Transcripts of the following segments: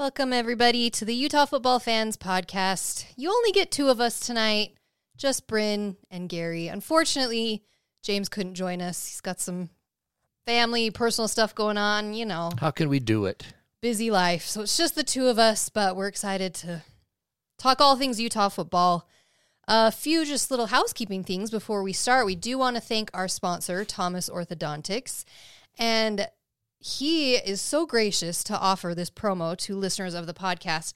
Welcome, everybody, to the Utah Football Fans Podcast. You only get two of us tonight, just Bryn and Gary. Unfortunately, James couldn't join us. He's got some family, personal stuff going on, you know, How can we do it? busy life. So it's just the two of us, but we're excited to talk all things Utah football. A few just little housekeeping things before we start. We do want to thank our sponsor, Thomas Orthodontics. And he is so gracious to offer this promo to listeners of the podcast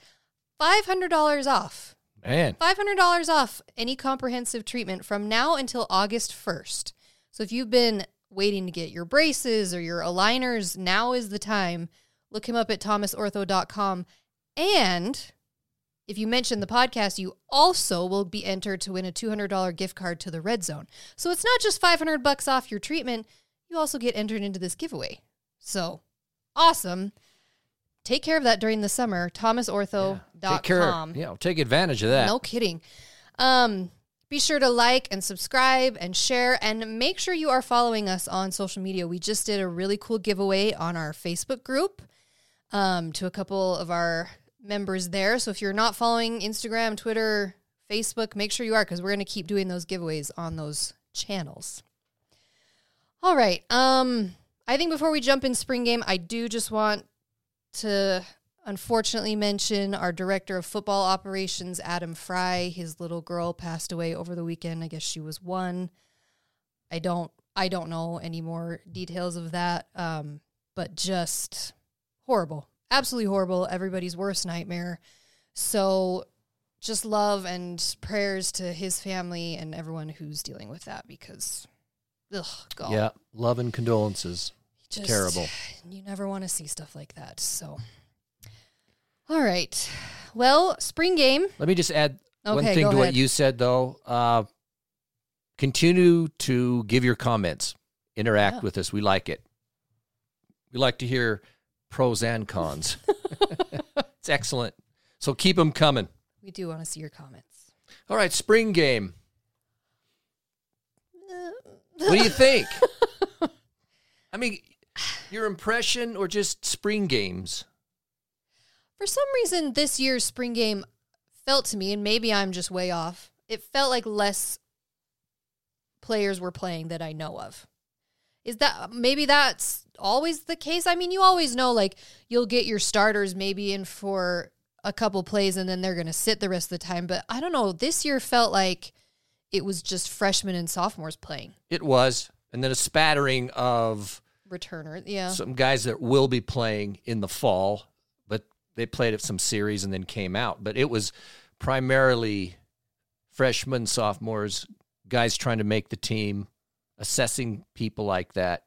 $500 off. Man, $500 off any comprehensive treatment from now until August 1st. So if you've been waiting to get your braces or your aligners, now is the time. Look him up at thomasortho.com. And if you mention the podcast, you also will be entered to win a $200 gift card to the Red Zone. So it's not just 500 bucks off your treatment, you also get entered into this giveaway. So awesome. Take care of that during the summer. thomasortho.com. take care. You know, take advantage of that. No kidding. Um, be sure to like and subscribe and share and make sure you are following us on social media. We just did a really cool giveaway on our Facebook group um, to a couple of our members there. So if you're not following Instagram, Twitter, Facebook, make sure you are because we're going to keep doing those giveaways on those channels. All right. Um, I think before we jump in spring game, I do just want to unfortunately mention our director of football operations, Adam Fry. His little girl passed away over the weekend. I guess she was one. I don't I don't know any more details of that. Um, but just horrible. Absolutely horrible. Everybody's worst nightmare. So just love and prayers to his family and everyone who's dealing with that because ugh God. Yeah, love and condolences. Just, terrible. You never want to see stuff like that. So, all right. Well, spring game. Let me just add one thing to what you said, though. Uh, continue to give your comments, interact Yeah. with us. We like it. We like to hear pros and cons. it's excellent. So keep them coming. We do want to see your comments. All right, spring game. What do you think? I mean, your impression or just spring games? For some reason, this year's spring game felt to me, and maybe I'm just way off. It felt like less players were playing that I know of. Is that maybe that's always the case? I mean, you always know like you'll get your starters maybe in for a couple plays and then they're going to sit the rest of the time. But I don't know. This year felt like it was just freshmen and sophomores playing. It was. And then a spattering of Returner, yeah. some guys that will be playing in the fall, but they played at some series and then came out. But it was primarily freshmen, sophomores, guys trying to make the team, assessing people like that.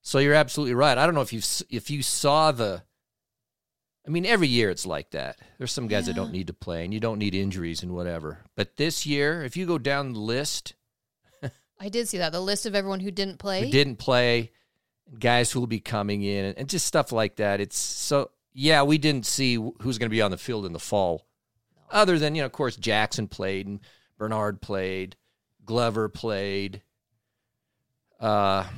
So you're absolutely right. I don't know if you if you saw the. I mean, every year it's like that. There's some guys that don't need to play, and you don't need injuries and whatever. But this year, if you go down the list, I did see that the list of everyone who didn't play. who didn't play, guys who will be coming in, and just stuff like that. It's so yeah, we didn't see who's going to be on the field in the fall, other than you know, of course, Jackson played and Bernard played, Glover played, uh, a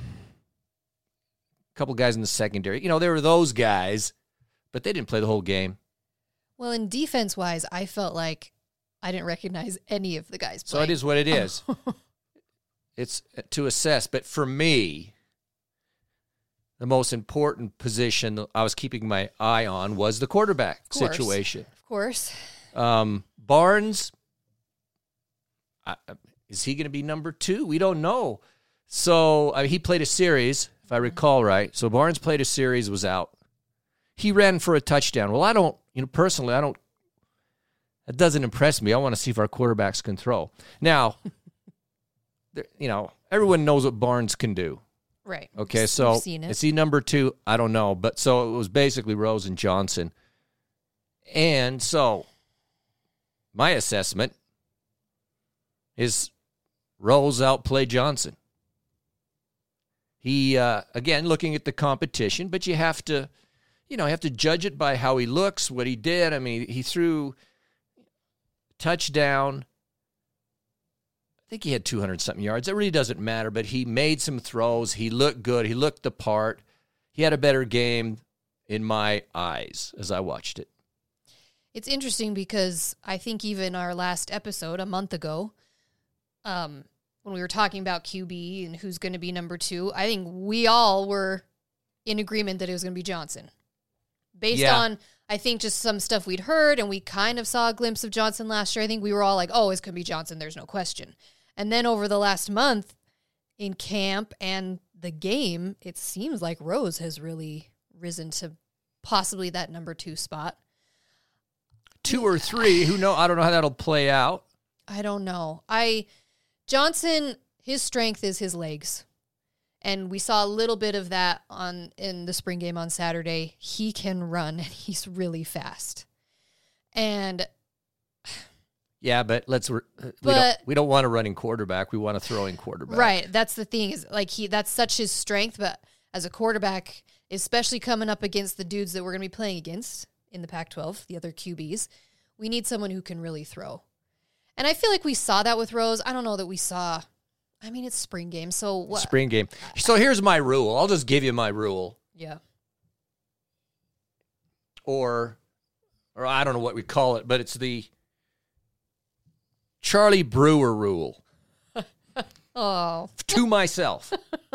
couple guys in the secondary. You know, there were those guys, but they didn't play the whole game. Well, in defense wise, I felt like I didn't recognize any of the guys. So it is what it is. it's to assess, but for me, the most important position I was keeping my eye on was the quarterback Of situation. Of course. Um, Barnes, I, is he going to be number two? We don't know. So uh, he played a series, if I recall right. So Barnes played a series, was out. He ran for a touchdown. Well, I don't, you know, personally, I don't. That doesn't impress me. I want to see if our quarterbacks can throw. Now, you know, everyone knows what Barnes can do. Right. Okay, so is he number two? I don't know, but so it was basically Rose and Johnson, and so my assessment is Rose outplayed Johnson. He uh, again looking at the competition, but you have to, you know, you have to judge it by how he looks, what he did. I mean, he threw touchdown. I think he had 200 something yards. It really doesn't matter, but he made some throws. He looked good. He looked the part. He had a better game in my eyes as I watched it. It's interesting because I think even our last episode a month ago, um, when we were talking about QB and who's going to be number two, I think we all were in agreement that it was going to be Johnson. Based Yeah. on, I think, just some stuff we'd heard and we kind of saw a glimpse of Johnson last year. I think we were all like, oh, it's going to be Johnson. There's no question. And then over the last month in camp and the game, it seems like Rose has really risen to possibly that number two spot. Two or three, who know? I don't know how that'll play out. I don't know. I Johnson, his strength is his legs. And we saw a little bit of that on in the spring game on Saturday. He can run and he's really fast. And Yeah, but let's. uh, we But- don't. We don't want a running quarterback. We want a throwing quarterback. right, that's the thing is like he that's such his strength, but as a quarterback, especially coming up against the dudes that we're going to be playing against in the Pac-12, the other QBs, we need someone who can really throw. And I feel like we saw that with Rose. I don't know that we saw I mean, it's spring game, so what? Spring game. So here's my rule. I'll just give you my rule, Yeah. or, or I don't know what we call it, but it's the Charlie Brewer rule. Oh, to myself.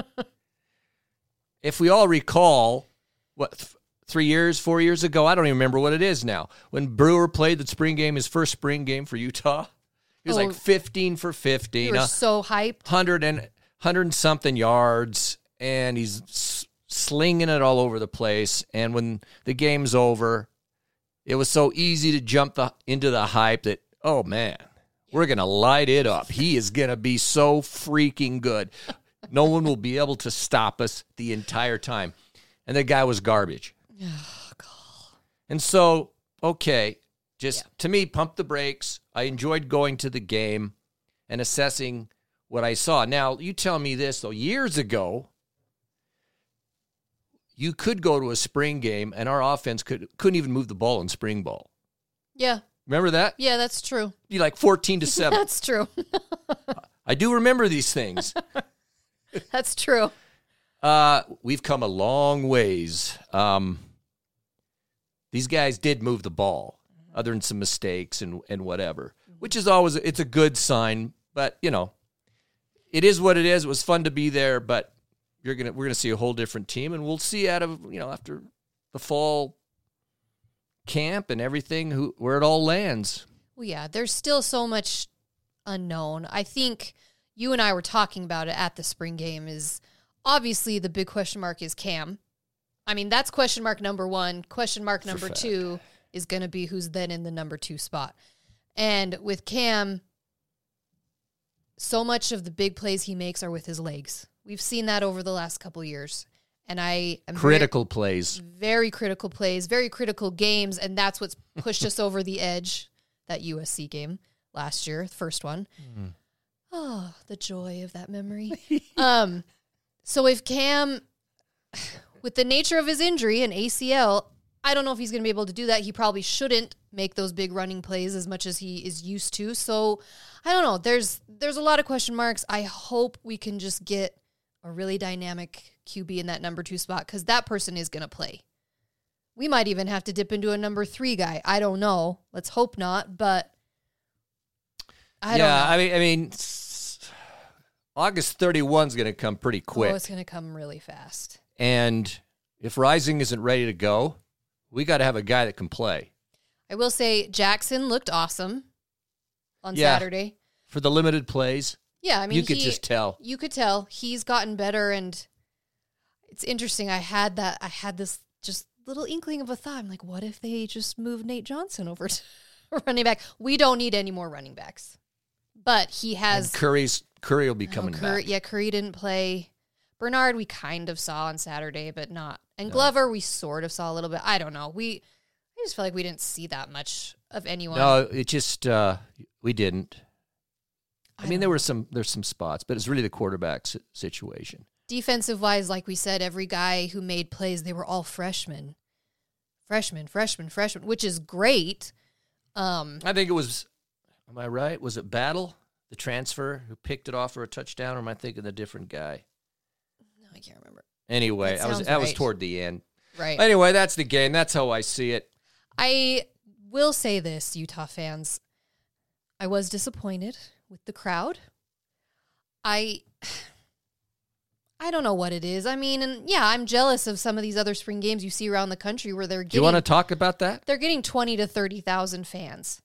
if we all recall, what th- three years, four years ago, I don't even remember what it is now. When Brewer played the spring game, his first spring game for Utah, he was Oh. like fifteen for you fifteen, were so hyped. hundred and hundred and something yards, and he's s- slinging it all over the place. And when the game's over, it was so easy to jump the, into the hype that oh man, we're gonna light it up. He is gonna be so freaking good. No one will be able to stop us the entire time. And the guy was garbage. Oh, and so, okay, just to me, pump the brakes. I enjoyed going to the game and assessing what I saw. Now, you tell me this though. Years ago, you could go to a spring game and our offense could couldn't even move the ball in spring ball. Yeah. Remember that? Yeah, that's true. Be like 14 to 7. That's true. I do remember these things. that's true. Uh, we've come a long ways. Um, these guys did move the ball, other than some mistakes and and whatever, which is always it's a good sign. But you know, it is what it is. It was fun to be there, but you're gonna we're gonna see a whole different team, and we'll see out of you know after the fall camp and everything who where it all lands. Well, yeah, there's still so much unknown. I think you and I were talking about it at the spring game is obviously the big question mark is Cam. I mean, that's question mark number one. Question mark number two is going to be who's then in the number two spot. And with Cam, so much of the big plays he makes are with his legs. We've seen that over the last couple years. And I am very- Critical plays. very critical plays, very critical games, and that's what's pushed us over the edge. That USC game last year, the first one. Oh, the joy of that memory. um, so if Cam, with the nature of his injury and ACL, I don't know if he's going to be able to do that. He probably shouldn't make those big running plays as much as he is used to. So I don't know. There's there's a lot of question marks. I hope we can just get a really dynamic QB in that number two spot because that person is going to play. We might even have to dip into a number three guy. I don't know. Let's hope not. But I yeah, don't know. I mean, I mean, August 31 is going to come pretty oh, quick. Oh, it's going to come really fast. And if Rising isn't ready to go, we got to have a guy that can play I will say Jackson looked awesome on Yeah. Saturday. for the limited plays. Yeah, I mean, you could he- just tell. You could tell he's gotten better, and it's interesting. I had that. I had this just little inkling of a thought. I'm like, what if they just move Nate Johnson over to running back? We don't need any more running backs, but he has. And Curry's Curry will be Oh, coming Curry, back. Yeah, Curry didn't play. Bernard, we kind of saw on Saturday, but not. And Glover, we sort of saw a little bit. I don't know. We, I just feel like we didn't see that much of anyone. No, it just uh, we didn't. I, I mean, there were some there's some spots, but it's really the quarterback situation. defensive wise, like we said, every guy who made plays, they were all freshmen, freshmen, freshmen, freshmen, which is great. Um, I think it was. Am I right? Was it Battle the transfer who picked it off for a touchdown, or am I thinking a different guy? I can't remember. Anyway, That I was sounds that was toward the end. Right. Anyway, that's the game. That's how I see it. I will say this, Utah fans. I was disappointed with the crowd. I I don't know what it is. I mean, and yeah, I'm jealous of some of these other spring games you see around the country where they're Do you want to talk about that? they're getting 20 to 30,000 fans.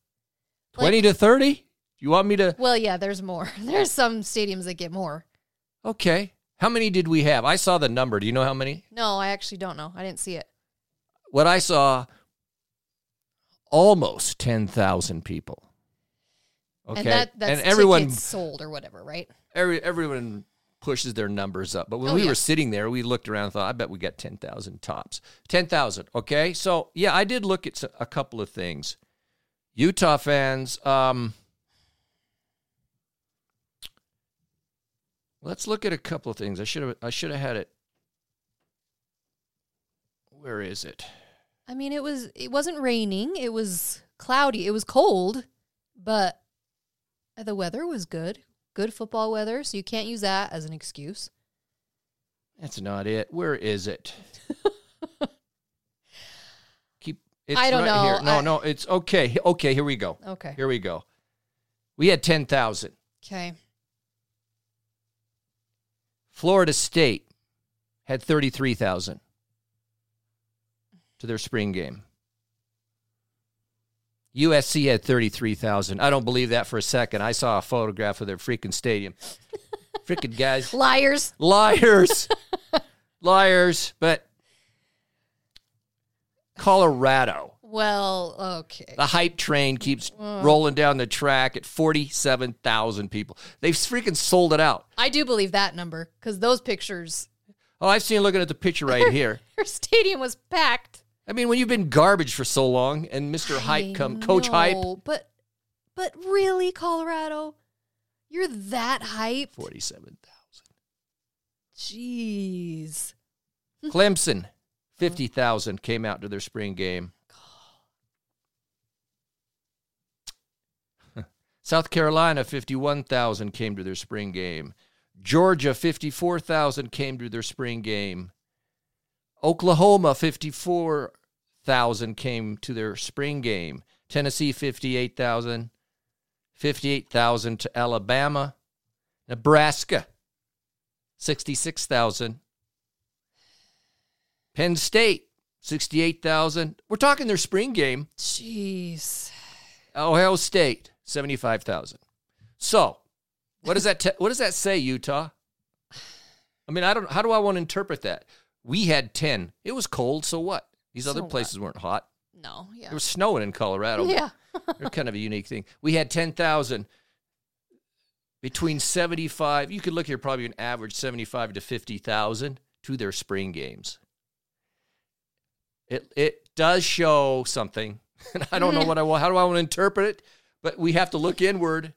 20 to 30? You want me to? Well, yeah, there's more. There's some stadiums that get more. Okay. How many did we have? I saw the number. Do you know how many? No, I actually don't know. I didn't see it. What I saw, almost 10,000 people. Okay. And that that's and everyone, sold or whatever, right? every, everyone pushes their numbers up. But when Oh, we yeah. were sitting there, we looked around and thought, I bet we got 10,000 tops. 10,000. Okay. So, yeah, I did look at a couple of things. Utah fans, um, let's look at a couple of things. I should have I should have had it. Where is it? I mean, it was it wasn't raining. It was cloudy. It was cold, but the weather was good. Good football weather, so you can't use that as an excuse. That's not it. Where is it? Keep. It's I don't right know. Here. No, I- no. It's okay. Okay, here we go. Okay. Here we go. We had ten thousand. Okay. Florida State had thirty-three thousand to their spring game. USC had thirty-three thousand. I don't believe that for a second. I saw a photograph of their freaking stadium. freaking guys. Liars. Liars. Liars. But Colorado, Well, okay. the hype train keeps rolling down the track at 47,000 people. They've freaking sold it out. I do believe that number because those pictures, Oh, I've seen looking at the picture right here. her stadium was packed. I mean, when you've been garbage for so long and Mr. Hype I come, Coach Hype, but but really, Colorado, you're that hype. 47,000. Jeez. Clemson, 50,000 came out to their spring game. South Carolina, 51,000 came to their spring game. Georgia, 54,000 came to their spring game. Oklahoma, 54,000 came to their spring game. Tennessee, 58,000. 58,000 to Alabama. Nebraska, 66,000. Penn State, 68,000. We're talking their spring game. Jeez. Ohio State, 75,000. So, what does that te- what does that say, Utah? I mean, I don't how do I want to interpret that? We had 10. It was cold, so what? These other So what? places weren't hot. No. Yeah. It was snowing in Colorado. yeah. They're kind of a unique thing. We had 10,000 between 75, you could look here probably an average 75 to 50,000 to their spring games. It it does show something. And I don't know mm-hmm. what I want how do I want to interpret it, but we have to look inward.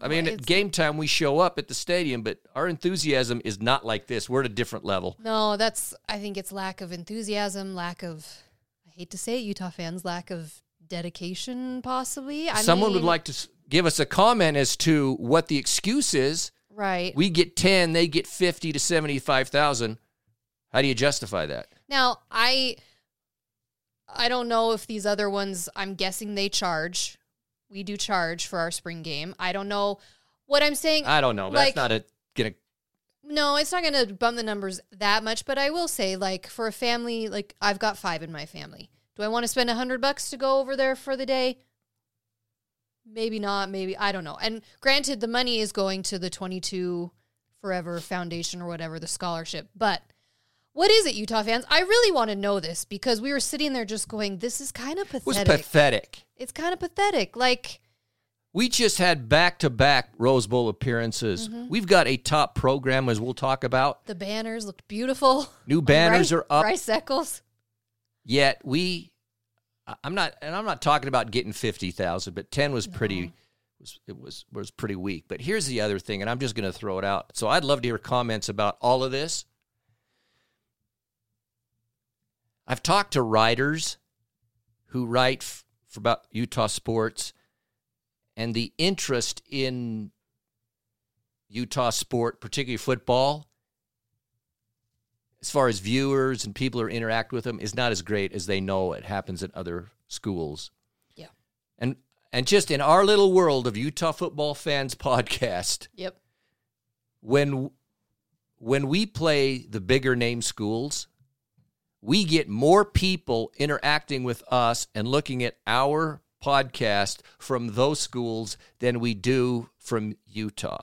I mean, at game time we show up at the stadium, but our enthusiasm is not like this. We're at a different level. No, that's. I think it's lack of enthusiasm, lack of. I hate to say it, Utah fans, lack of dedication, possibly. I Someone would like to give us a comment as to what the excuse is right We get 10, they get 50 to 75,000. How do you justify that? now. I. I don't know if these other ones. I'm guessing they charge. We do charge for our spring game. I don't know what I'm saying. I don't know. Like- That's not a gonna No, it's not going to bump the numbers that much, but I will say, like, for a family, like, I've got five in my family. Do I want to spend a hundred bucks to go over there for the day? Maybe not. Maybe I don't know. And granted, the money is going to the Twenty-Two Forever Foundation or whatever the scholarship. But what is it, Utah fans? I really want to know this because we were sitting there just going, "This is kind of it was pathetic. pathetic. it's kind of pathetic." Like, We just had back to back Rose Bowl appearances. Mm-hmm. We've got a top program, as we'll talk about. the banners looked beautiful. New banners Bryce- are up. Rice-Eccles. Yet we, I'm not, and I'm not talking about getting fifty thousand, but ten was pretty, was it was was pretty weak. But here's the other thing, and I'm just going to throw it out. So I'd love to hear comments about all of this. I've talked to writers who write f- for about Utah sports, and the interest in Utah sport, particularly football, as far as viewers and people who interact with them, is not as great as they know it happens at other schools. Yeah. And and just in our little world of Utah football fans podcast, Yep. when when we play the bigger name schools, we get more people interacting with us and looking at our podcast from those schools than we do from Utah.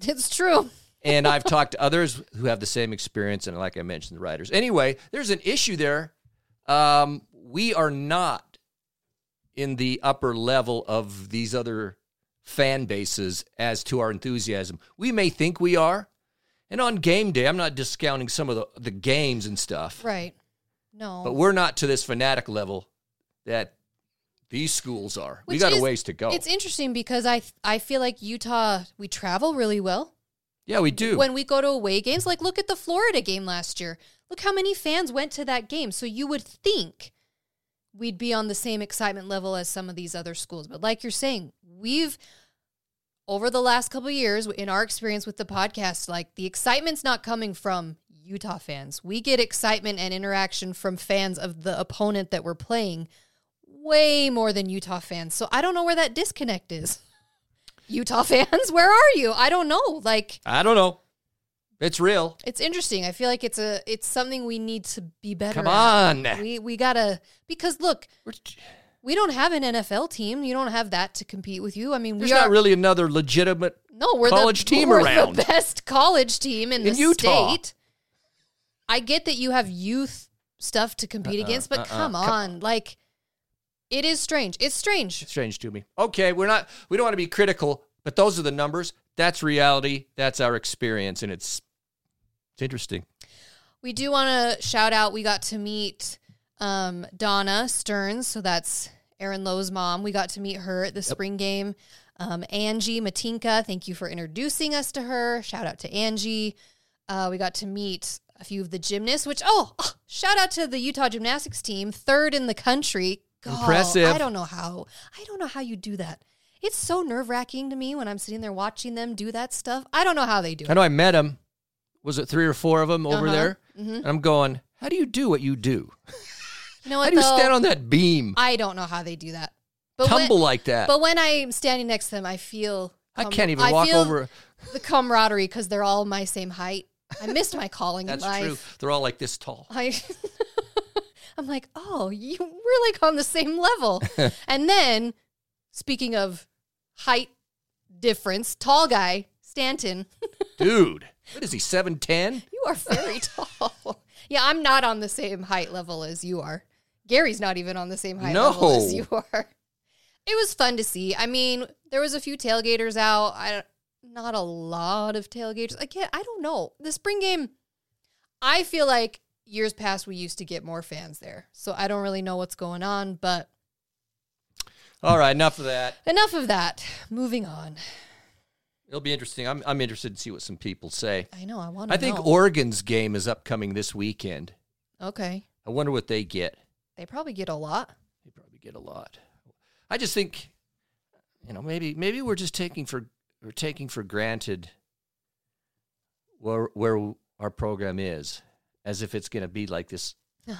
It's true. And I've talked to others who have the same experience, and like I mentioned, the writers. Anyway, there's an issue there. Um, we are not in the upper level of these other fan bases as to our enthusiasm. We may think we are. And on game day, I'm not discounting some of the, the games and stuff, Right. No. but we're not to this fanatic level that these schools are. we Which got a ways to go. It's interesting because I I feel like Utah we travel really well. Yeah, we do. When we go to away games, like look at the Florida game last year. Look how many fans went to that game. So you would think we'd be on the same excitement level as some of these other schools. But like you're saying, we've over the last couple of years in our experience with the podcast, like the excitement's not coming from Utah fans. We get excitement and interaction from fans of the opponent that we're playing way more than Utah fans. So I don't know where that disconnect is. Utah fans, where are you? I don't know. Like I don't know. It's real. it's interesting. I feel like it's a it's something we need to be better. Come at. on. we we gotta because look, we don't have an NFL team. You don't have that to compete with you. I mean, There's we are not really another legitimate no we're college the, team we're around. the best college team in, In the Utah. state. I get that you have youth stuff to compete uh-uh, against, but uh-uh, come come- on, like it is strange. It's strange. strange to me. Okay, we're not we don't want to be critical, but those are the numbers. That's reality. That's our experience and it's it's interesting. We do want to shout out. We got to meet um, Donna Stearns, so that's Aaron Lowe's mom. We got to meet her at the spring game. Um, Angie Matinka, thank you for introducing us to her. Shout out to Angie. Uh, we got to meet a few of the gymnasts, which oh, oh, shout out to the Utah gymnastics team, third in the country. God, Impressive. I don't know how. I don't know how you do that. It's so nerve wracking to me when I'm sitting there watching them do that stuff. I don't know how they do it. I know I met them. Was it three or four of them over Uh-huh. there? Mhm. And I'm going, how do you do what you do? You know what? How do you though? stand on that beam, I don't know how they do that. But tumble when, like that? But when I'm standing next to them, I feel I can't even I walk over. the camaraderie because they're all my same height. I missed my calling That's in life. true. They're all like this tall. I, I'm like, oh, you we're like on the same level. and then, speaking of height difference, tall guy Stanton, Dude, what is he, 7'10? you are very tall. Yeah, I'm not on the same height level as you are. Gary's not even on the same height level as you are. It was fun to see. I mean, there was a few tailgaters out. I not a lot of tailgaters. Again, I don't know. The spring game, I feel like years past we used to get more fans there. So I don't really know what's going on, but All right, enough of that. enough of that. Moving on. It'll be interesting. I'm, I'm interested to see what some people say. I know. I want to I think know. Oregon's game is upcoming this weekend. okay. I wonder what they get. They probably get a lot. They probably get a lot. I just think, you know, maybe maybe we're just taking for we're taking for granted where where our program is, as if it's going to be like this. no.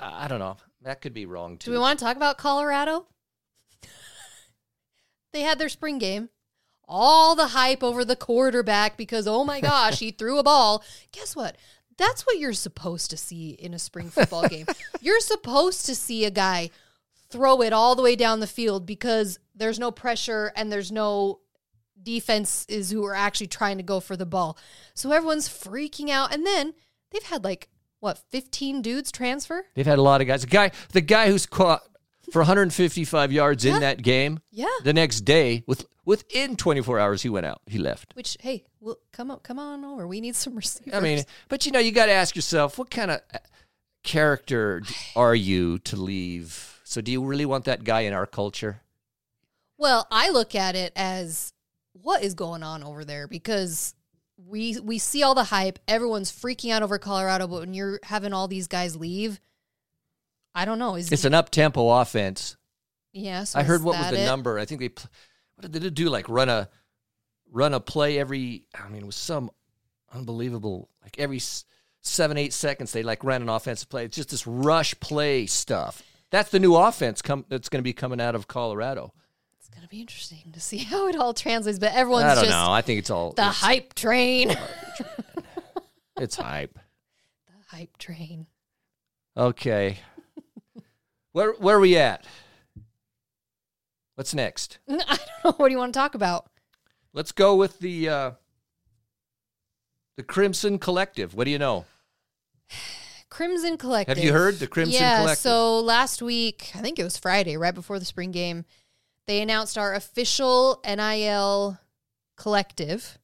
I, I don't know. That could be wrong too. Do we want to talk about Colorado? they had their spring game. All the hype over the quarterback because, oh my gosh, he threw a ball. Guess what? That's what you're supposed to see in a spring football game. You're supposed to see a guy throw it all the way down the field because there's no pressure and there's no defenses who are actually trying to go for the ball. So everyone's freaking out. And then they've had like, what, 15 dudes transfer? They've had a lot of guys. The guy, the guy who's caught for 155 yards Yeah. in that game. Yeah. The next day, with within 24 hours, he went out. He left. Which hey, well, come on, come on over. We need some receivers. I mean, but you know, you got to ask yourself, what kind of uh, character are you to leave? So, do you really want that guy in our culture? well, I look at it as what is going on over there because we we see all the hype. Everyone's freaking out over Colorado, but when you're having all these guys leave, I don't know. Is It's an up tempo offense. yeah? So I heard what was the it? number. I think they, what did they do? Like run a, run a play every. I mean, it was some unbelievable. Like every seven, eight seconds, they like ran an offensive play. It's just this rush play stuff. That's the new offense come, that's going to be coming out of Colorado. It's gonna be interesting to see how it all translates. But everyone's I don't just know. I think it's all the it's, hype train. it's hype. the hype train. Okay. Where where are we at? What's next? I don't know. What do you want to talk about? Let's go with the uh, the Crimson Collective. What do you know? Crimson Collective. Have you heard the Crimson yeah, Collective? so last week, I think it was Friday, right before the spring game, they announced our official NIL collective.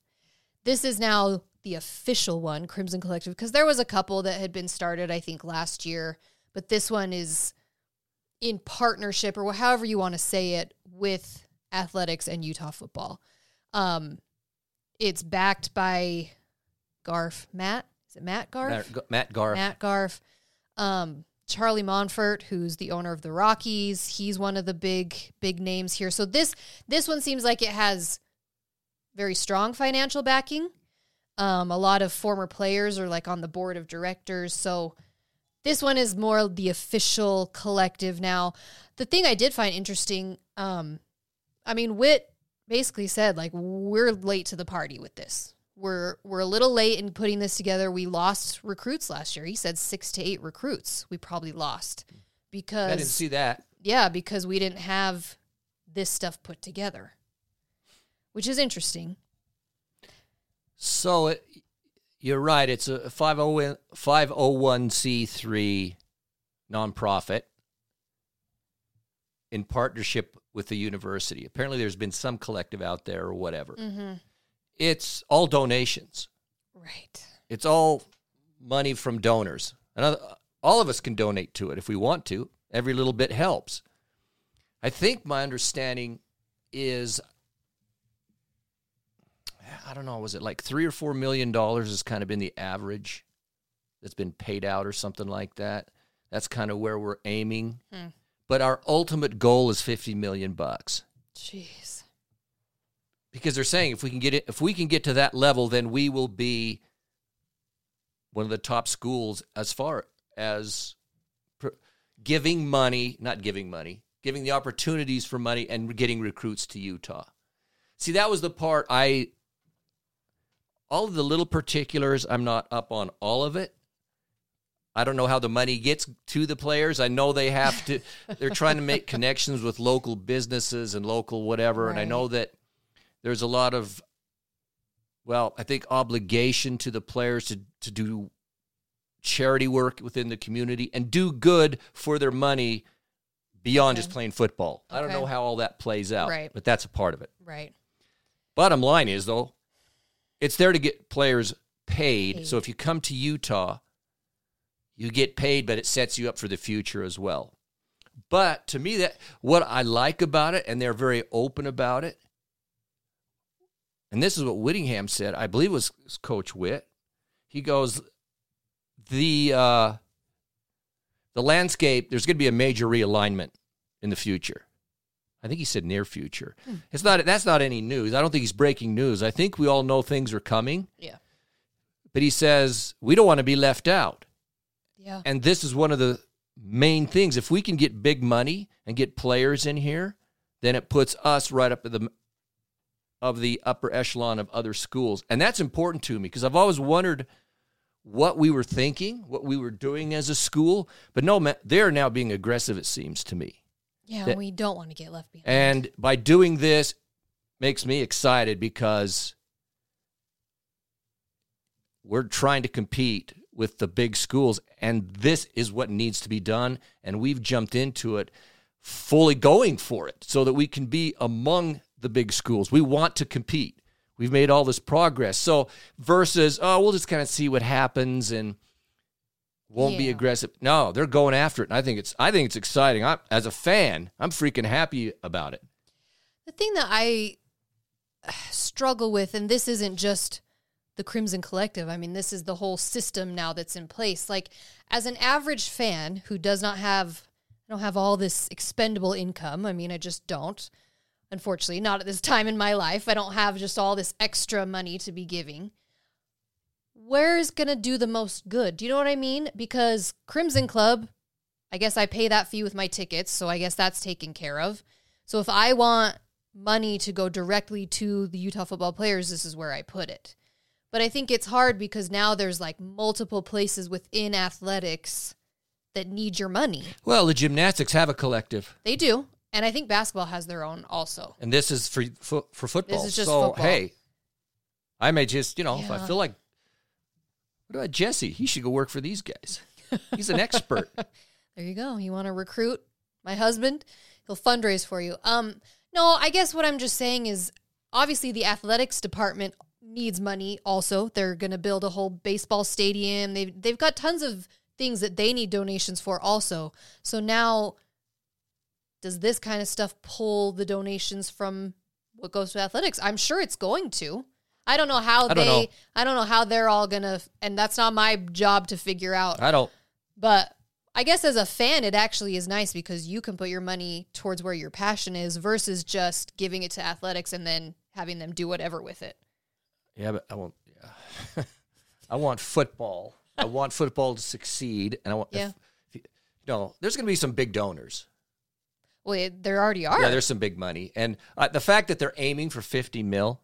This is now the official one, Crimson Collective, because there was a couple that had been started, I think, last year, but this one is in partnership or however you want to say it with athletics and Utah football. Um, it's backed by Garff Matt. Is it Matt Garff? Matt, Matt Garff. Matt Garff, um, Charlie Monfort, who's the owner of the Rockies. He's one of the big big names here. So this this one seems like it has very strong financial backing. Um, a lot of former players are like on the board of directors. So this one is more the official collective now. The thing I did find interesting, um, I mean, Whit basically said like we're late to the party with this. We're we're a little late in putting this together. We lost recruits last year. He said six to eight recruits. We probably lost because I didn't see that. yeah, because we didn't have this stuff put together, which is interesting. So it, you're right. It's a 50 501c3 nonprofit in partnership with the university. Apparently, there's been some collective out there or whatever. Mm-hmm. It's all donations. Right. It's all money from donors. Another, all of us can donate to it if we want to. Every little bit helps. I think my understanding is I don't know, was it like three or four million dollars has kind of been the average that's been paid out or something like that. That's kind of where we're aiming. Hmm. But our ultimate goal is fifty million bucks. Jeez. because they're saying if we can get it, if we can get to that level, then we will be one of the top schools as far as pr- giving money, not giving money, giving the opportunities for money and getting recruits to Utah. See, that was the part I. All of the little particulars, I'm not up on all of it. I don't know how the money gets to the players. I know they have to. they're trying to make connections with local businesses and local whatever, and I know that there's a lot of well i think obligation to the players to, to do charity work within the community and do good for their money beyond just playing football i don't know how all that plays out Right. but that's a part of it Right. bottom line is though it's there to get players paid, Paid. so if you come to utah you get paid but it sets you up for the future as well but to me that what i like about it and they're very open about it and this is what Whittingham said. I believe it was Coach Whit. He goes, the uh, the landscape. There's going to be a major realignment in the future. I think he said near future. Hmm. It's not. That's not any news. I don't think he's breaking news. I think we all know things are coming. Yeah. But he says we don't want to be left out. Yeah. And this is one of the main things. If we can get big money and get players in here, then it puts us right up at the of the upper echelon of other schools. And that's important to me because I've always wondered what we were thinking, what we were doing as a school. But no, they're now being aggressive, it seems to me. Yeah. that- we don't want to get left behind. And by doing this, makes me excited because we're trying to compete with the big schools, and this is what needs to be done. And we've jumped into it fully going for it so that we can be among the big schools. We want to compete. We've made all this progress. So versus, oh, we'll just kind of see what happens and won't be aggressive. No, they're going after it. And I think it's I think it's exciting. I as a fan, I'm freaking happy about it. The thing that I struggle with, and this isn't just the Crimson Collective, I mean, this is the whole system now that's in place. Like, as an average fan who does not have, I don't have all this expendable income. I mean, I just don't. Unfortunately, not at this time in my life. I don't have just all this extra money to be giving. Where's going to do the most good? Do you know what I mean? Because Crimson Club, I guess I pay that fee with my tickets, so I guess that's taken care of. So if I want money to go directly to the Utah football players, this is where I put it. But I think it's hard because now there's like multiple places within athletics that need your money. Well, the gymnastics have a collective, They do. And I think basketball has their own also. and this is for for, for football. is just so football. hey, I may just you know if I feel like, what about Jesse? He should go work for these guys. He's an expert. There you go. You want to recruit my husband? He'll fundraise for you. Um, no, I guess what I'm just saying is obviously the athletics department needs money also. They're going to build a whole baseball stadium. They've they've got tons of things that they need donations for also. So now does this kind of stuff pull the donations from what goes to athletics? I'm sure it's going to. I don't know how I they don't know. I don't know how they're all going to and that's not my job to figure out. I don't. But I guess as a fan, it actually is nice because you can put your money towards where your passion is versus just giving it to athletics and then having them do whatever with it. Yeah, but I want. Yeah. I want football. I want football to succeed, and I want. Yeah. If, if you know, there's going to be some big donors. Well, it, there already are. Yeah, there's some big money, and uh, the fact that they're aiming for 50 mil.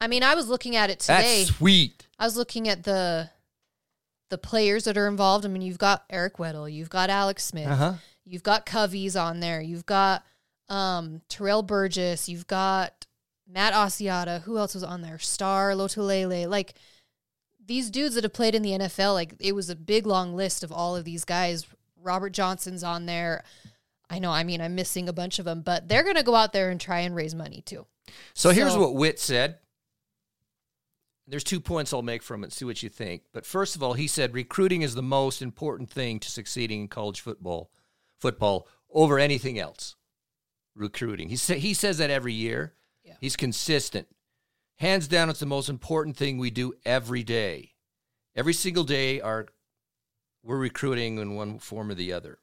I mean, I was looking at it today. That's sweet. I was looking at the the players that are involved. I mean, you've got Eric Weddle, you've got Alex Smith, Uh-huh. you've got Covey's on there, you've got um, Terrell Burgess, you've got Matt Asiata. Who else was on there? Star Lotulelei. Like these dudes that have played in the NFL. Like it was a big long list of all of these guys. Robert Johnson's on there. I know. I mean, I'm missing a bunch of them, but they're gonna go out there and try and raise money too. So here's what Whit said. There's two points I'll make from it. See what you think. But first of all, he said recruiting is the most important thing to succeeding in college football. Football over anything else. Recruiting. He sa- he says that every year. Yeah. He's consistent. Hands down, it's the most important thing we do every day. Every single day, our we're recruiting in one form or the other.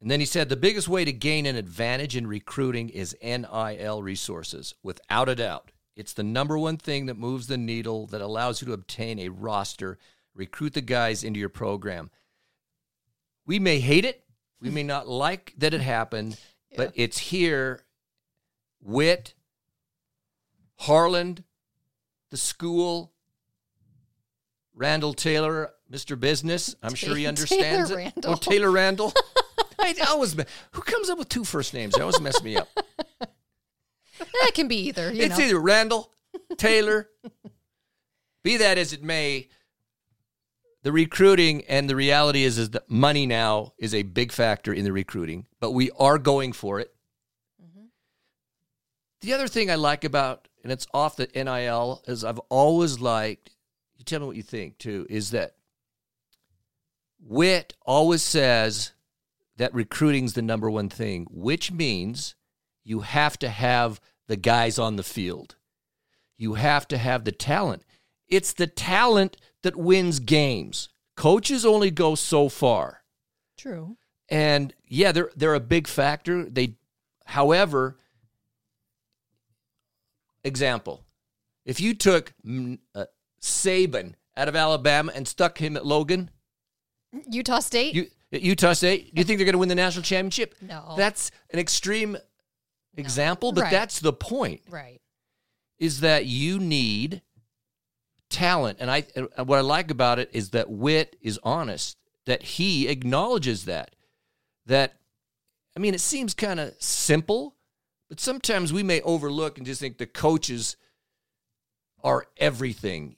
And then he said the biggest way to gain an advantage in recruiting is NIL resources, without a doubt. It's the number one thing that moves the needle that allows you to obtain a roster, recruit the guys into your program. We may hate it, we may not like that it happened, but it's here. Whit, Harlan, the school, Randall Taylor, Mr. Business. I'm sure he Taylor understands it. Oh, Randall. Oh, Taylor Randall. I always who comes up with two first names? They always mess me up. That can be either. You it's know. either Randall, Taylor. Be that as it may, the recruiting and the reality is is that money now is a big factor in the recruiting, but we are going for it. Mm-hmm. The other thing I like about, and it's off the NIL, is I've always liked. You tell me what you think too. Is that Whit always says that recruiting's the number one thing, which means you have to have the guys on the field. You have to have the talent. It's the talent that wins games. Coaches only go so far. True. And yeah, they're they're a big factor. They however, example, if you took uh, Saban out of Alabama and stuck him at Logan, Utah State. you, Utah State, do you think they're going to win the national championship? No. That's an extreme example, but Right. that's the point. right. Is that you need talent, and I what I like about it is that Whit is honest. That he acknowledges that. That I mean, it seems kind of simple, but sometimes we may overlook and just think the coaches are everything.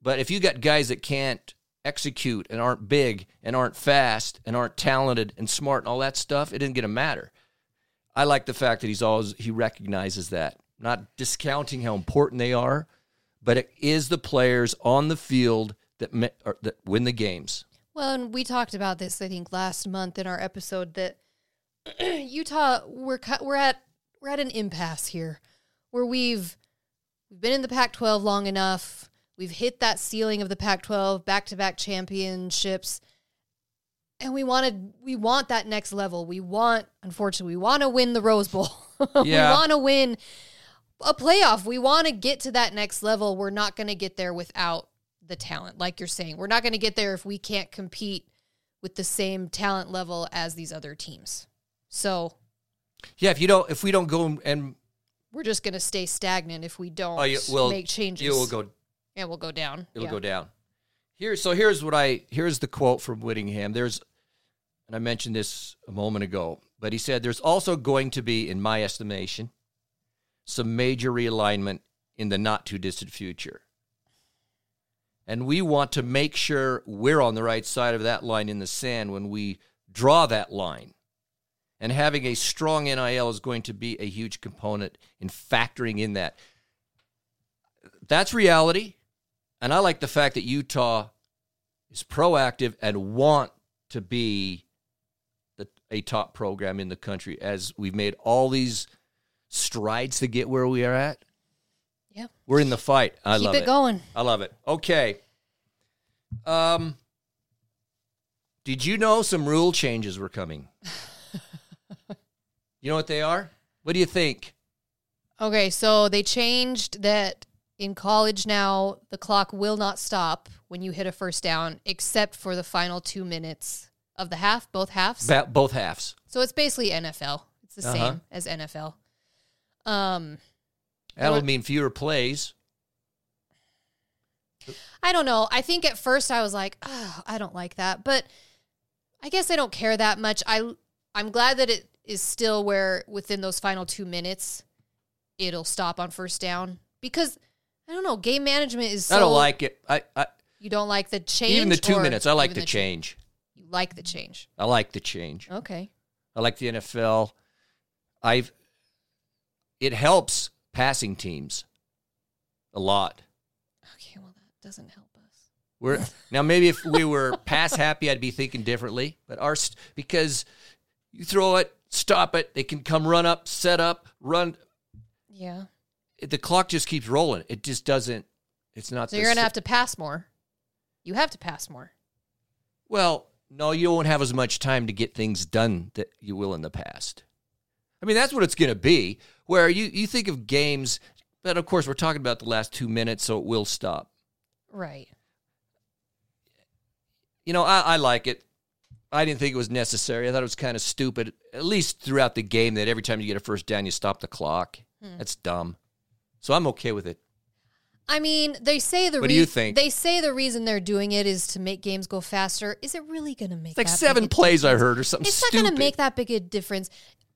But if you got guys that can't execute and aren't big and aren't fast and aren't talented and smart and all that stuff, it isn't going to matter. I like the fact that he's always he recognizes that, not discounting how important they are, but it is the players on the field that or, that win the games. Well, and we talked about this, I think, last month in our episode that Utah we're we're at we're at an impasse here, where we've we've been in the Pac-12 long enough. We've hit that ceiling of the Pac-12 back-to-back championships, and we wanted we want that next level. We want, unfortunately, we want to win the Rose Bowl. we want to win a playoff. We want to get to that next level. We're not going to get there without the talent. Like you're saying, we're not going to get there if we can't compete with the same talent level as these other teams. So Yeah, if you don't, if we don't go and we're just going to stay stagnant if we don't oh, you make changes. you will go and we'll go down. it'll Yeah. go down. Here, so here's what I here's the quote from Whittingham. There's, and I mentioned this a moment ago, but he said there's also going to be, in my estimation, some major realignment in the not too distant future, and we want to make sure we're on the right side of that line in the sand when we draw that line. And having a strong NIL is going to be a huge component in factoring in that. That's reality. And I like the fact that Utah is proactive and want to be a top program in the country as we've made all these strides to get where we are at. Yeah. We're in the fight. I Keep love it going. I love it. Okay. Um Did you know some rule changes were coming? you know what they are? What do you think? Okay, so they changed that in college now the clock will not stop when you hit a first down except for the final 2 minutes of the half, both halves. Ba- both halves. So it's basically NFL. It's the Uh-huh. same as NFL. Um That'll mean fewer plays. I don't know. I think at first I was like, oh, I don't like that, but I guess I don't care that much. I I'm glad that it is still where within those final 2 minutes it'll stop on first down because I don't know, game management is so I don't like it. I, I you don't like the change even the 2 or minutes. I like even the change. Like the change. I like the change. Okay. I like the NFL. I've it helps passing teams a lot. Okay, well that doesn't help us. We're now maybe if we were pass happy, I'd be thinking differently. But our because you throw it, stop it, they can come run up, set up, run. Yeah. The clock just keeps rolling. It just doesn't. It's not. So you're going to s- have to pass more. You have to pass more. Well, no, you won't have as much time to get things done that you will in the past. I mean, that's what it's going to be. Where you you think of games, but of course we're talking about the last two minutes, so it will stop. Right. You know, I, I like it. I didn't think it was necessary. I thought it was kind of stupid, at least throughout the game, that every time you get a first down, you stop the clock. Hmm. That's dumb. So I'm okay with it. I mean, they say the What do you think? They say the reason they're doing it is to make games go faster. Is it really going to make It's like seven plays I heard or something It's not going to make that big a difference.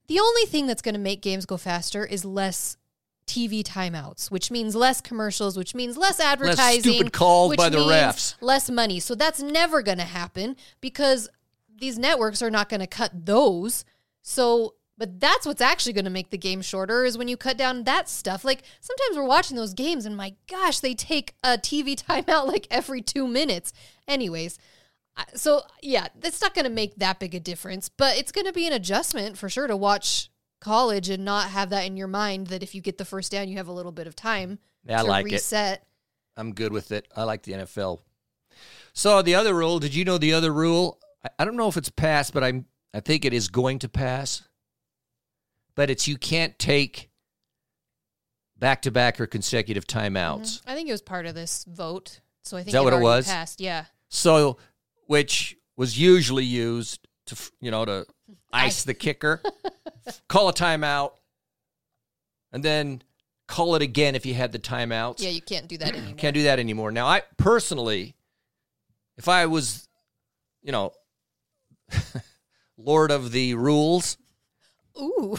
The only thing that's going to make games go faster is less TV timeouts, which means less commercials, which means less advertising, stupid calls by the refs. less money. So that's never going to happen because these networks are not going to cut those. So, but that's what's actually going to make the game shorter is when you cut down that stuff. Like sometimes we're watching those games and my gosh, they take a TV timeout like every two minutes. Anyways, so yeah, that's not going to make that big a difference, but it's going to be an adjustment for sure to watch college and not have that in your mind that if you get the first down, you have a little bit of time Yeah, I to like it. reset. I'm good with it. I like the NFL. So the other rule, did you know the other rule? I, I don't know if it's passed, but I'm I think it is going to pass. But it's you can't take back to back or consecutive timeouts. Mm-hmm. I think it was part of this vote, so I think that it what it was? Passed, yeah. So which was usually used to you know to ice the kicker, call a timeout, and then call it again if you had the timeouts. Yeah, you can't do that anymore. Can't do that anymore. Now, I personally, if I was, you know, lord of the rules, Ooh.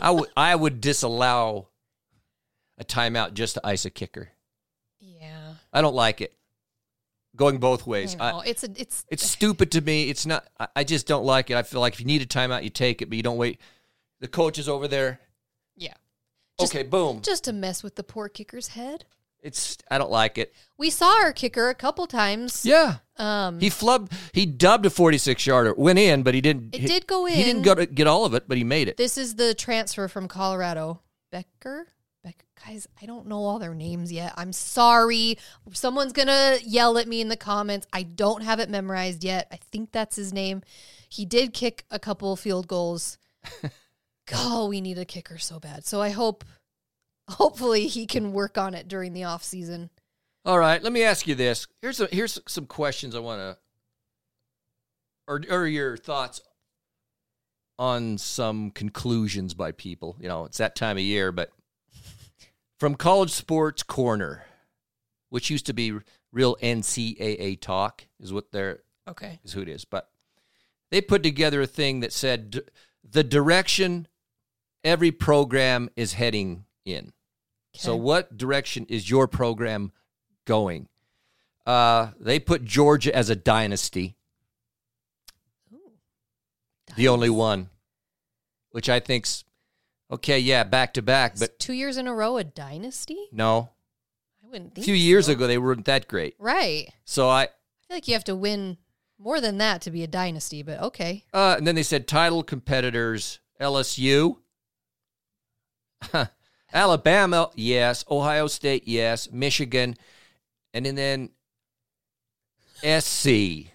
I would I would disallow a timeout just to ice a kicker. yeah. I don't like it. Going both ways. I I, it's a it's it's stupid to me. It's not. I, I just don't like it. I feel like if you need a timeout, you take it, but you don't wait. The coach is over there. yeah. Just- okay, boom. Just to mess with the poor kicker's head. It's. I don't like it. We saw our kicker a couple times. Yeah. Um He flubbed. He dubbed a 46 yarder. Went in, but he didn't. It he- did go in. He didn't go to get all of it, but he made it. this is the transfer from Colorado. Becker? Becker guys, I don't know all their names yet. I'm sorry. Someone's gonna yell at me in the comments. I don't have it memorized yet. I think that's his name. He did kick a couple field goals. oh, we need a kicker so bad. So I hope hopefully he can work on it during the off season. All right, let me ask you this. Here's a, here's some questions I want to, or or your thoughts on some conclusions by people. You know, it's that time of year, but from College Sports Corner, which used to be real NCAA talk, is what they're Okay. is who it is, but they put together a thing that said the direction every program is heading in. So, what direction is your program going? Uh, they put Georgia as a dynasty, the only one, which I think's okay. Yeah, back to back, but two years in a row a dynasty? no. I wouldn't A few years so. ago, they weren't that great. Right. I So I, feel like you have to win more than that to be a dynasty, but okay. Uh, and then they said title competitors LSU, Alabama, yes, Ohio State, yes, Michigan, and then, then SC.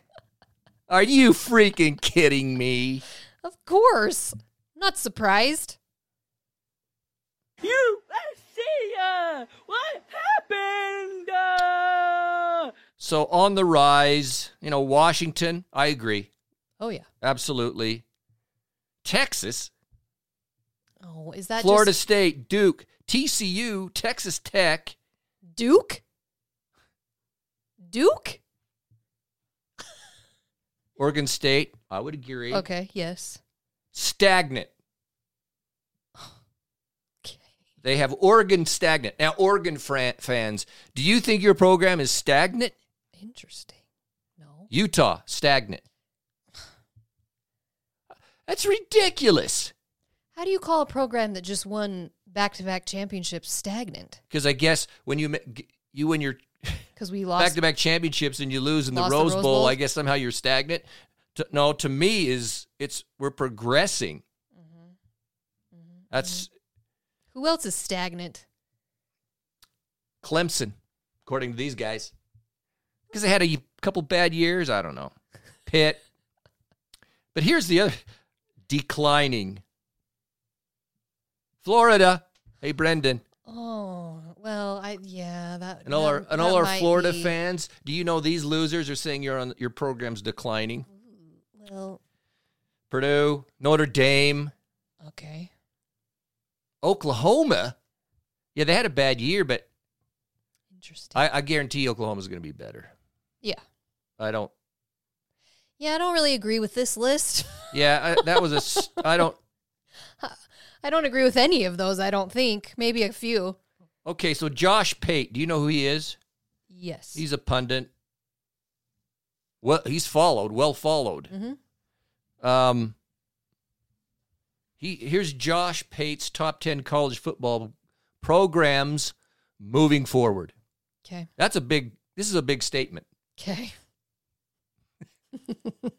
Are you freaking kidding me? Of course. Not surprised. USC, uh, what happened? Uh, So on the rise, you know, Washington, I agree. Oh yeah. Absolutely. Texas, Oh, is that Florida just State, Duke, TCU, Texas Tech, Duke? Duke? Oregon State, I would agree. Okay, yes. Stagnant. Okay. They have Oregon stagnant. Now, Oregon fran- fans, do you think your program is stagnant? Interesting. No. Utah, stagnant. That's ridiculous. How do you call a program that just won back-to-back championships stagnant? Because I guess when you you win your Because we lost. back-to-back championships and you lose in the Lost the Rose Rose Bowl, Bowl? I guess somehow you're stagnant. To, no, to me is it's we're progressing. Mm-hmm. Mm-hmm. That's Who else is stagnant? Clemson, according to these guys, because they had a couple bad years. I don't know. Pitt, but here's the other declining. Florida. Hey, Brendan, Oh well, I yeah that. and all that- our and all our Florida be- fans. Do you know these losers are saying your on your program's declining? Well, Purdue, Notre Dame, okay. Oklahoma. Yeah, they had a bad year, but Interesting. I, I guarantee Oklahoma's going to be better. yeah. I don't. Yeah, I don't really agree with this list. Yeah, I, that was a. I don't. I don't agree with any of those. I don't think. Maybe a few. Okay, so Josh Pate, do you know who he is? Yes. He's a pundit. Well, he's followed, well followed. Mhm. Um, he here's Josh Pate's top ten college football programs moving forward. okay. That's a big. This is a big statement. Okay.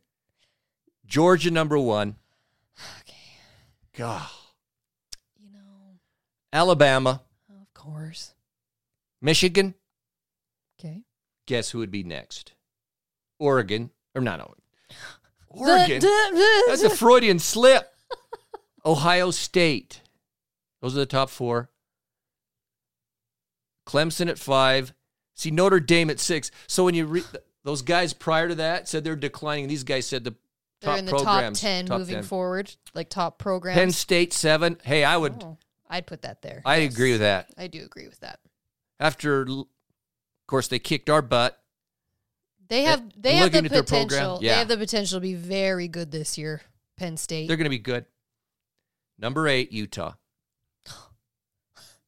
Georgia number one. Okay. God. Alabama, of course. Michigan. Okay. Guess who would be next? Oregon or not? No, Oregon. That's a Freudian slip. Ohio State. Those are the top four. Clemson at five. See Notre Dame at six. So when you read those guys prior to that said they're declining. These guys said the They're top in the programs. top 10 top moving 10. forward, like top programs. Penn State seven. Hey, I would. Oh, I'd put that there. I Yes. agree with that. I do agree with that. After, of course, they kicked our butt. They have they have the potential. yeah. They have the potential to be very good this year. Penn State. They're going to be good. Number eight, Utah.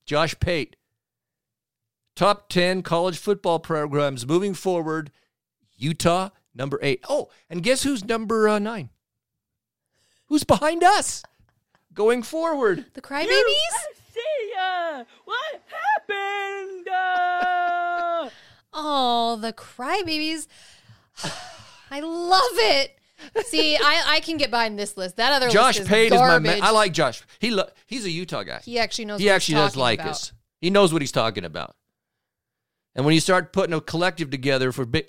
Josh Pate. Top 10 college football programs moving forward. Utah, number eight. Oh, and guess who's number uh, nine? Who's behind us going forward? the Crybabies. USC, uh, what happened? Uh, Oh, the Crybabies. I love it. See, I, I can get behind this list. That other Josh list is Pate is my man. I like Josh. He lo- he's a Utah guy. He actually knows. he what actually he's does like about. us. He knows what he's talking about. And when you start putting a collective together for bi-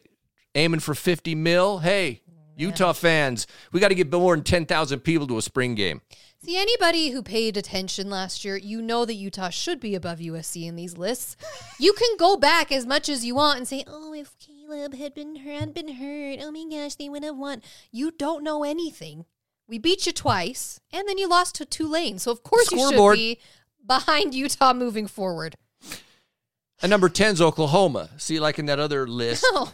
aiming for 50 mil, hey, Utah fans, we got to get more than 10,000 people to a spring game. See, anybody who paid attention last year, you know that Utah should be above USC in these lists. you can go back as much as you want and say, "Oh, if Caleb had been had been hurt, oh my gosh, they would have won." You don't know anything. We beat you twice, and then you lost to Tulane. So of course you should be behind Utah moving forward. And number 10 is Oklahoma. See, like in that other list, Oh.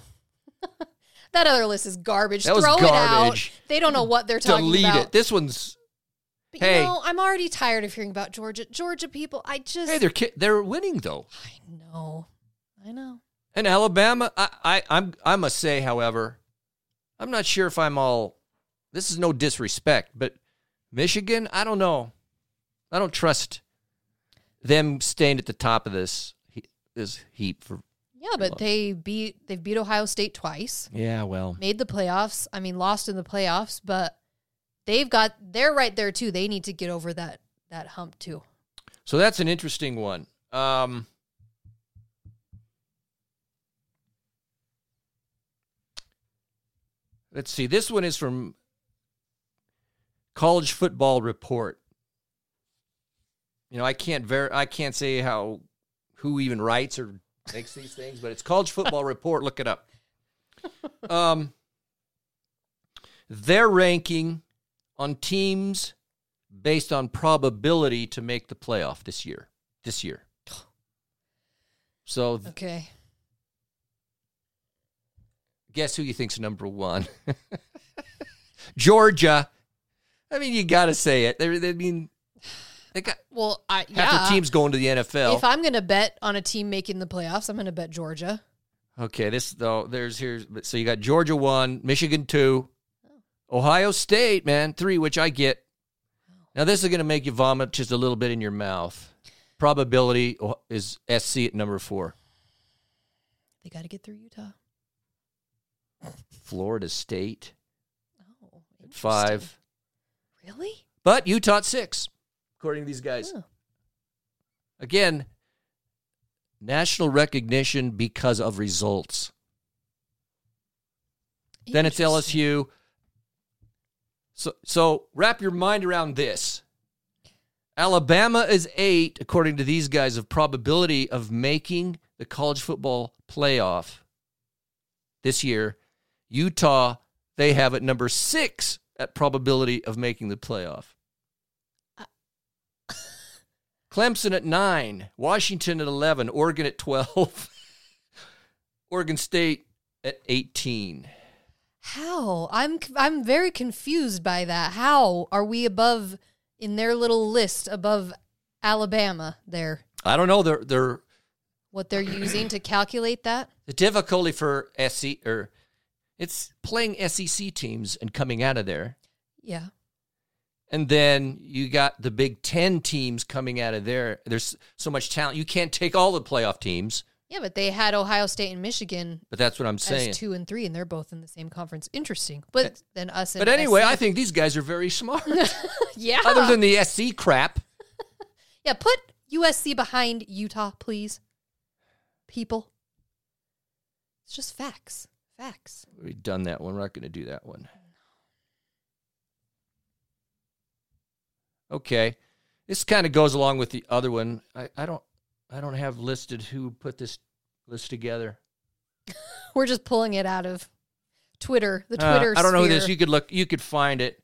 that other list is garbage. That Throw it out. They don't know what they're talking delete about. Delete it. This one's, But Hey. you know, I'm already tired of hearing about Georgia. Georgia people, I just hey, they're, ki- they're winning though. I know. I know. And Alabama, I, I, I'm, I must say, however, I'm not sure if I'm all. This is no disrespect, but Michigan, I don't know. I don't trust them staying at the top of this this heap for. Yeah, but they beat they've beat Ohio State twice, Yeah, well, made the playoffs. I mean, lost in the playoffs, but they've got they're right there too. They need to get over that that hump too. so that's an interesting one. Um, let's see. This one is from College Football Report. You know, I can't ver- I can't say how who even writes or makes these things, but it's College Football Report. Look it up. Um, their ranking on teams based on probability to make the playoff this year. This year. So th- Okay. guess who you think's number one? Georgia. I mean, you got to say it. They, they I mean, got Well, I half yeah. teams going to the NFL. If I'm gonna bet on a team making the playoffs, I'm gonna bet Georgia. Okay, this though there's here. so you got Georgia one, Michigan two, Ohio State man three, which I get. Now this is going to make you vomit just a little bit in your mouth. Probability oh, is SC at number four. They got to get through Utah. Florida State Oh, five, Really? but Utah at six, according to these guys. Oh. Again, national recognition because of results. Then it's LSU. So so wrap your mind around this. Alabama is eight, according to these guys, of probability of making the college football playoff this year. Utah, they have it number six at probability of making the playoff. Clemson at nine, Washington at 11, Oregon at 12, Oregon State at 18. How? I'm I'm very confused by that. How are we above in their little list above Alabama there? I don't know. They're, they're What they're using to calculate that? the difficulty for SC or it's playing SEC teams and coming out of there. Yeah. And then you got the Big Ten teams coming out of there. There's so much talent. You can't take all the playoff teams, Yeah, but they had Ohio State and Michigan but that's what I'm saying. two and three, and they're both in the same conference. Interesting. But eh, then us and But anyway, SC I think these guys are very smart. Yeah. Other than the SC crap. yeah, put USC behind Utah, please. People. It's just facts. Facts. We've done that one. We're not going to do that one. Okay. This kind of goes along with the other one. I, I don't I don't have listed who put this list together. We're just pulling it out of Twitter, the Uh, Twitter. I don't know who this. You could look. You could find it.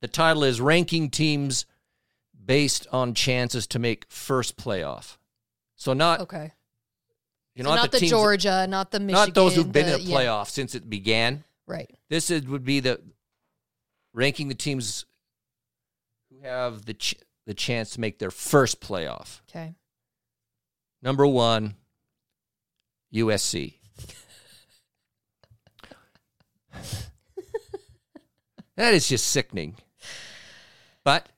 The title is "Ranking Teams Based on Chances to Make First Playoff." So not Okay. you So know not the, teams, Georgia, not the Michigan. not those who've been the- in the yeah, playoff since it began. right. This is, would be the ranking the teams have the ch- the chance to make their first playoff. Okay. Number one, USC. that is just sickening. But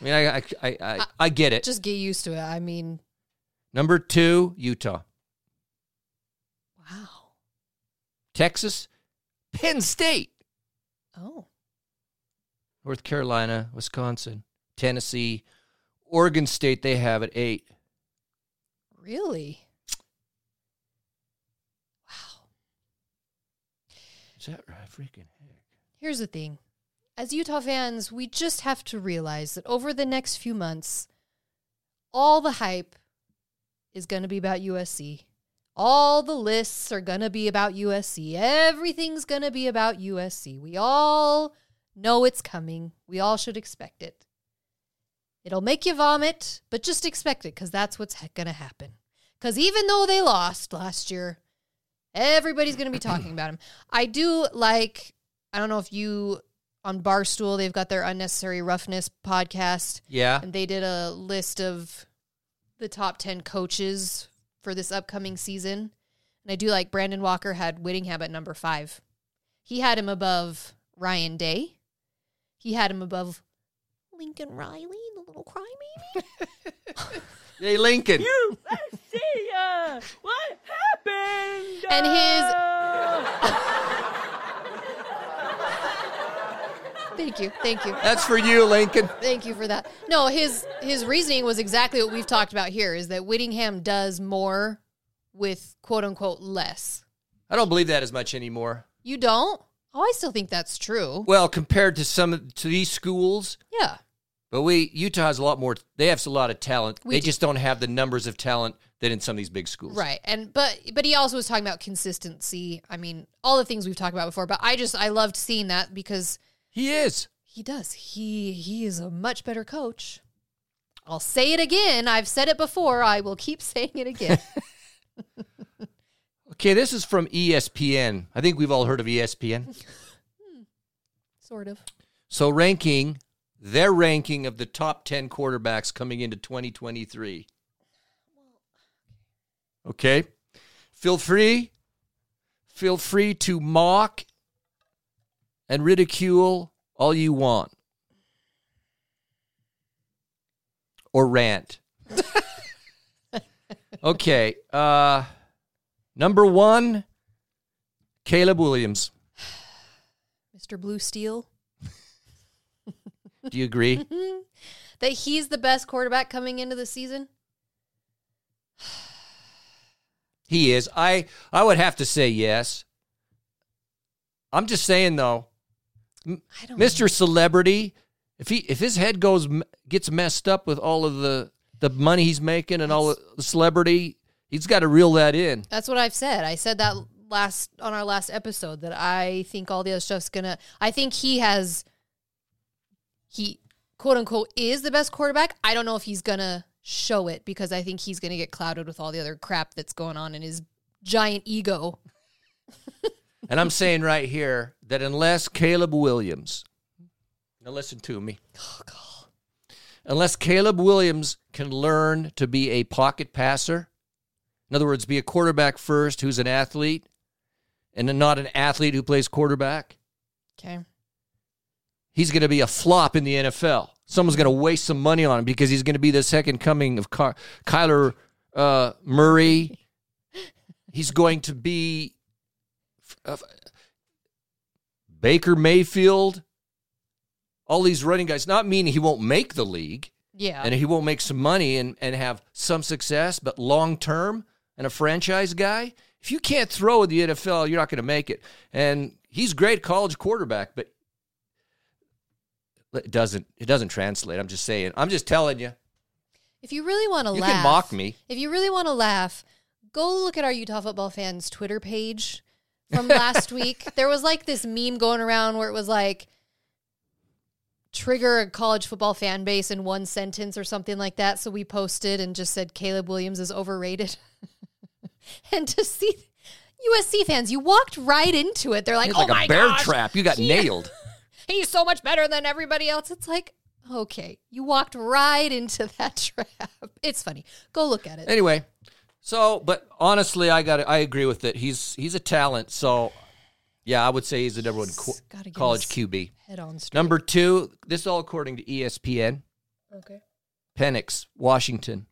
I mean, I I I, I, uh, I get it. Just get used to it. I mean, Number two, Utah, wow. Texas, Penn State, Oh. North Carolina, Wisconsin, Tennessee, Oregon State. They have at eight. Really? Wow. Is that right? Freaking heck. Here's the thing. As Utah fans, we just have to realize that over the next few months, all the hype is going to be about USC. All the lists are going to be about USC. Everything's going to be about USC. We all know it's coming. We all should expect it. It'll make you vomit, but just expect it because that's what's going to happen. Because even though they lost last year, everybody's going to be talking about them. I do like, I don't know if you, on Barstool, they've got their Unnecessary Roughness podcast Yeah. and they did a list of the top 10 coaches for this upcoming season. And I do like Brandon Walker had Whittingham at number five. He had him above Ryan Day. He had him above Lincoln Riley, the little crybaby. Hey, Lincoln. You, I see ya. What happened? And his- Uh, Thank you. Thank you. That's for you, Lincoln. Thank you for that. No, his his reasoning was exactly what we've talked about here is that Whittingham does more with quote unquote less. I don't believe that as much anymore. You don't? Oh, I still think that's true. Well, compared to some of- to these schools, Yeah. but we Utah has a lot more. They have a lot of talent. We they do. just don't have the numbers of talent that in some of these big schools. Right. And but but he also was talking about consistency. I mean, all the things we've talked about before, but I just I loved seeing that because He is. he does. He he is a much better coach. I'll say it again. I've said it before. I will keep saying it again. Okay, this is from ESPN. I think we've all heard of ESPN. sort of. So ranking their ranking of the top 10 quarterbacks coming into 2023. Okay? Feel free feel free to mock and ridicule all you want. Or rant. okay, uh number 1 Caleb Williams. Mr. Blue Steel. Do you agree? That he's the best quarterback coming into the season? He is. I I would have to say yes. I'm just saying though, Mr. Celebrity, if he if his head goes gets messed up with all of the the money he's making and all the celebrity, he's got to reel that in. That's what I've said. I said that last on our last episode that I think all the other stuff's gonna. I think he has. He quote unquote is the best quarterback. I don't know if he's gonna show it because I think he's gonna get clouded with all the other crap that's going on in his giant ego. And I'm saying right here that unless Caleb Williams, now listen to me. Oh, unless Caleb Williams can learn to be a pocket passer, in other words, be a quarterback first who's an athlete, and then not an athlete who plays quarterback, Okay. he's going to be a flop in the NFL. Someone's going to waste some money on him because he's going to be the second coming of Ky- Kyler uh, Murray. He's going to be uh, Baker Mayfield. All these running guys, not meaning he won't make the league Yeah. and he won't make some money and, and have some success, but long term and a franchise guy, if you can't throw in the NFL, you're not going to make it. And he's great college quarterback, but it doesn't it doesn't translate. I'm just saying. I'm just telling you. if you really want to You laugh, can mock me. If you really want to laugh, go look at our Utah football fans Twitter page from last week. There was like this meme going around where it was like trigger a college football fan base in one sentence or something like that. So we posted and just said Caleb Williams is overrated. and to see USC fans, you walked right into it. They're like, It's "Oh like my a bear gosh, trap. You got he- nailed. He's so much better than everybody else." It's like, okay, you walked right into that trap. It's funny. Go look at it. Anyway, so but honestly, I got I agree with it. He's he's a talent. So yeah, I would say he's the number one co- college QB. Head on straight. Number two, this is all according to ESPN. Okay. Penix, Washington,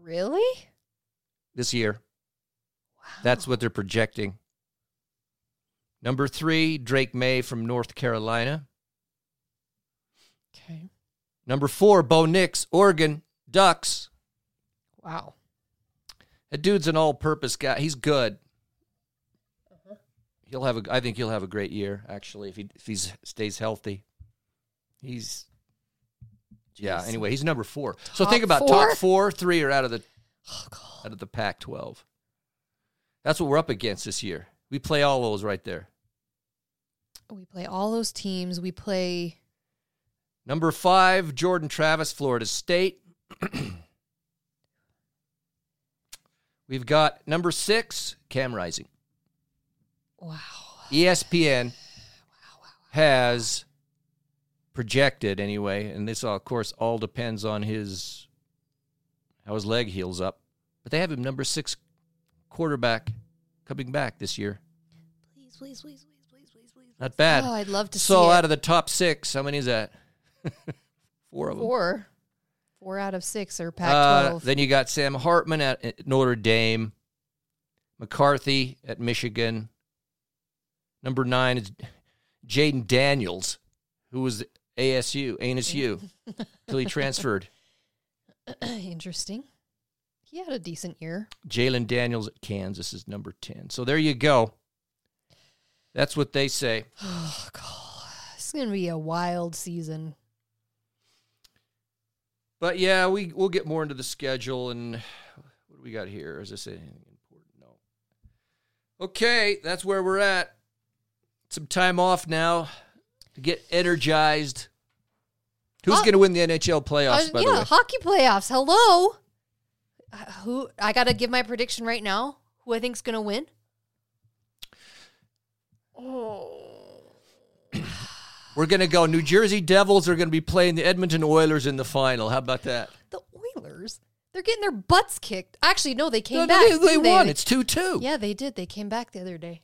Really? This year. That's what they're projecting. Number three, Drake Maye from North Carolina. Okay. Number four, Bo Nix, Oregon Ducks. Wow. That dude's an all-purpose guy. He's good. Uh-huh. he'll have a. I think he'll have a great year. Actually, if he if he stays healthy, he's. Yeah. Anyway, he's number four. So think about four? top four, three are out of the Oh, out of the Pac-12. That's what we're up against this year. We play all those right there. We play all those teams. We play. Number five, Jordan Travis, Florida State. We've got number six, Cam Rising. Wow. ESPN has projected anyway, and this of course all depends on his how his leg heals up. But they have him number six quarterback coming back this year. Please, please, please, please, please, please, please. Not bad. Oh, I'd love to so see out it. of the top six, how many is that? Four of them. four. Four out of six are Pac Uh, 12. then you got Sam Hartman at, at Notre Dame, McCarthy at Michigan. Number nine is Jayden Daniels, who was ASU, ANSU, till he transferred. Interesting. He had a decent year. Jalon Daniels at Kansas is number 10. So there you go. That's what they say. Oh, God. It's going to be a wild season. But yeah, we we'll get more into the schedule and what do we got here? Is this anything important? No. Okay, that's where we're at. Some time off now to get energized. Who's going to win the NHL playoffs? Uh, by yeah, the way, hockey playoffs. Hello. Uh, who I got to give my prediction right now. Who I think's going to win? Oh. We're going to go. New Jersey Devils are going to be playing the Edmonton Oilers in the final. How about that? The Oilers. They're getting their butts kicked. Actually, no, they came No, back. they, they didn't won. It's two two. Yeah, they did. They came back the other day.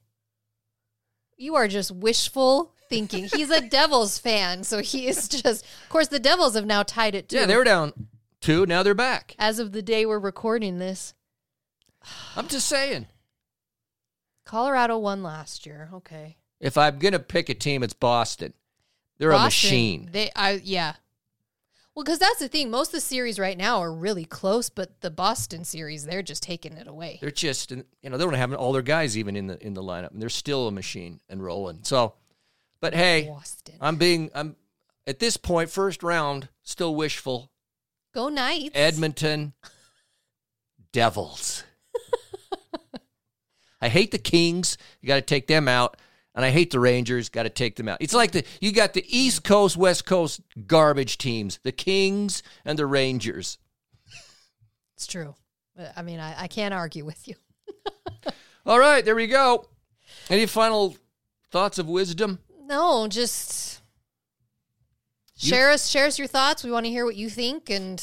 You are just wishful thinking. He's a Devils fan, so he is just. Of course, the Devils have now tied it too. Yeah, they were down two. Now they're back. as of the day we're recording this. I'm just saying. Colorado won last year. Okay, If I'm going to pick a team, it's Boston. They're a machine. They, I yeah. Well, because that's the thing. Most of the series right now are really close, but the Boston series, they're just taking it away. They're just, you know, they don't have all their guys even in the in the lineup, and they're still a machine and rolling. So, but hey, Boston, I'm being, I'm at this point, first round, still wishful. go Knights. Edmonton Devils. I hate the Kings. You got to take them out. And I hate the Rangers. Got to take them out. It's like the you got the East Coast, West Coast garbage teams, the Kings and the Rangers. It's true. I mean, I, I can't argue with you. All right, there we go. Any final thoughts of wisdom? No, just share us share us your thoughts. We want to hear what you think and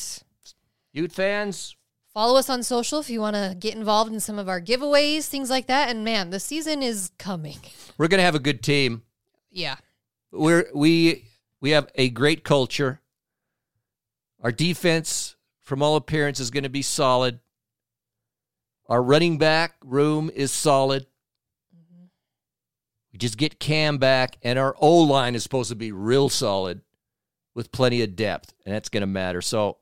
Ute fans, follow us on social if you want to get involved in some of our giveaways, things like that. And man, the season is coming. we're gonna have a good team. Yeah. We're we we have a great culture. Our defense, from all appearances, is going to be solid. Our running back room is solid. We just get Cam back, and our O line is supposed to be real solid with plenty of depth, and that's going to matter. So,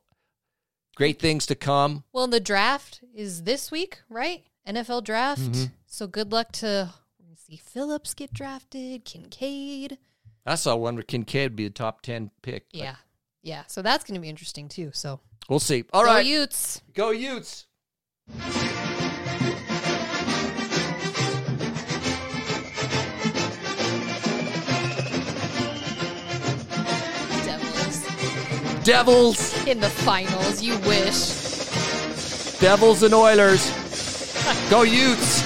great things to come. Well, the draft is this week, right? NFL draft. Mm-hmm. So good luck to see Phillips get drafted, Kincaid. I saw one where Kincaid would be a top 10 pick. Yeah. Yeah. So that's going to be interesting too. So We'll see. All go right. Utes. Go Utes. Devils. in the finals. You wish. Devils and Oilers. Go Utes.